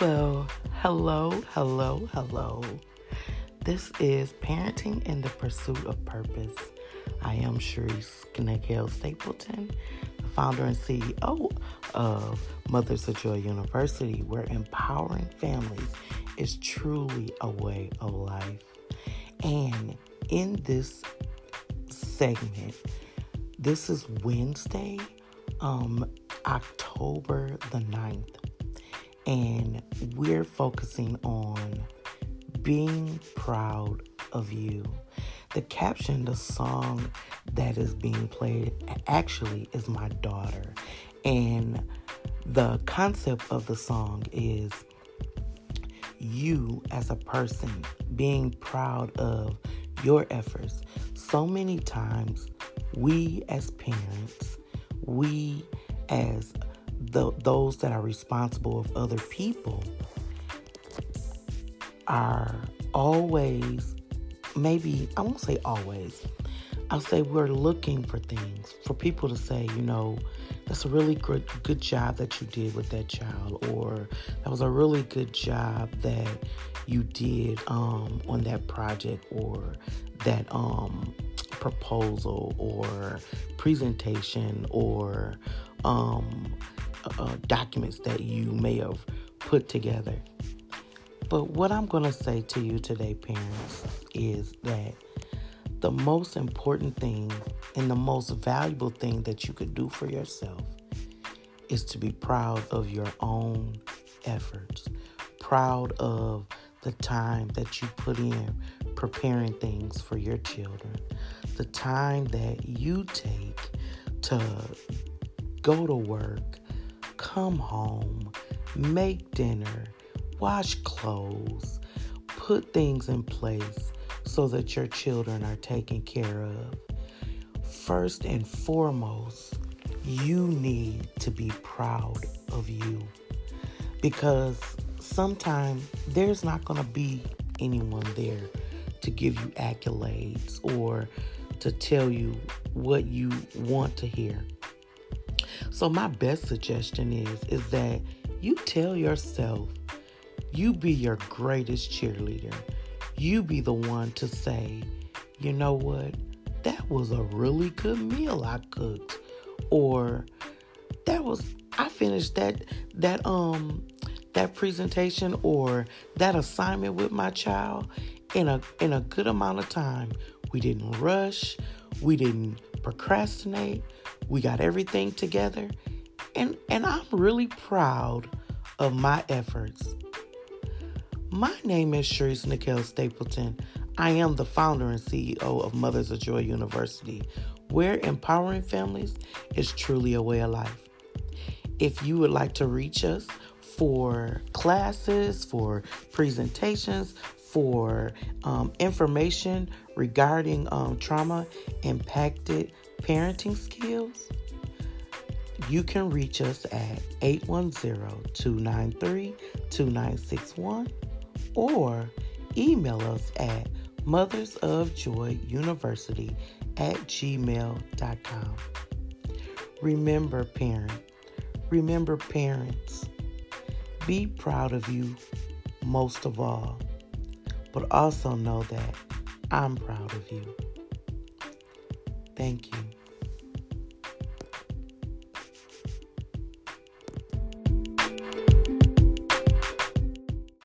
Well, hello, hello, hello. This is Parenting in the Pursuit of Purpose. I am Sharice Nicole Stapleton, the founder and CEO of Mothers of Joy University, where empowering families is truly a way of life. And in this segment, this is Wednesday, um, October the 9th, and we're focusing on being proud of you. The caption, the song that is being played, actually is my daughter. And the concept of the song is you as a person being proud of your efforts. So many times, we as parents, we as the, those that are responsible of other people are always, maybe, I won't say always, I'll say we're looking for things for people to say, you know, that's a really good good job that you did with that child, or that was a really good job that you did um, on that project, or that um, proposal, or presentation, or um, uh, documents that you may have put together. But what I'm going to say to you today, parents, is that the most important thing and the most valuable thing that you could do for yourself is to be proud of your own efforts, proud of the time that you put in preparing things for your children, the time that you take to go to work, come home, make dinner, wash clothes, put things in place so that your children are taken care of. First and foremost, you need to be proud of you because sometimes there's not going to be anyone there to give you accolades or to tell you what you want to hear. So my best suggestion is is that you tell yourself you be your greatest cheerleader. You be the one to say, "You know what? That was a really good meal I cooked." Or that was I finished that that um that presentation or that assignment with my child in a in a good amount of time. We didn't rush, we didn't procrastinate. We got everything together. And and I'm really proud of my efforts. My name is Sharice Nicole Stapleton. I am the founder and CEO of Mothers of Joy University, where empowering families is truly a way of life. If you would like to reach us for classes, for presentations, for um, information regarding um, trauma impacted parenting skills, you can reach us at 810-293-2961 or email us at mothersofjoyuniversity at gmail.com. Remember, parent, remember, parents, be proud of you most of all, but also know that I'm proud of you. Thank you.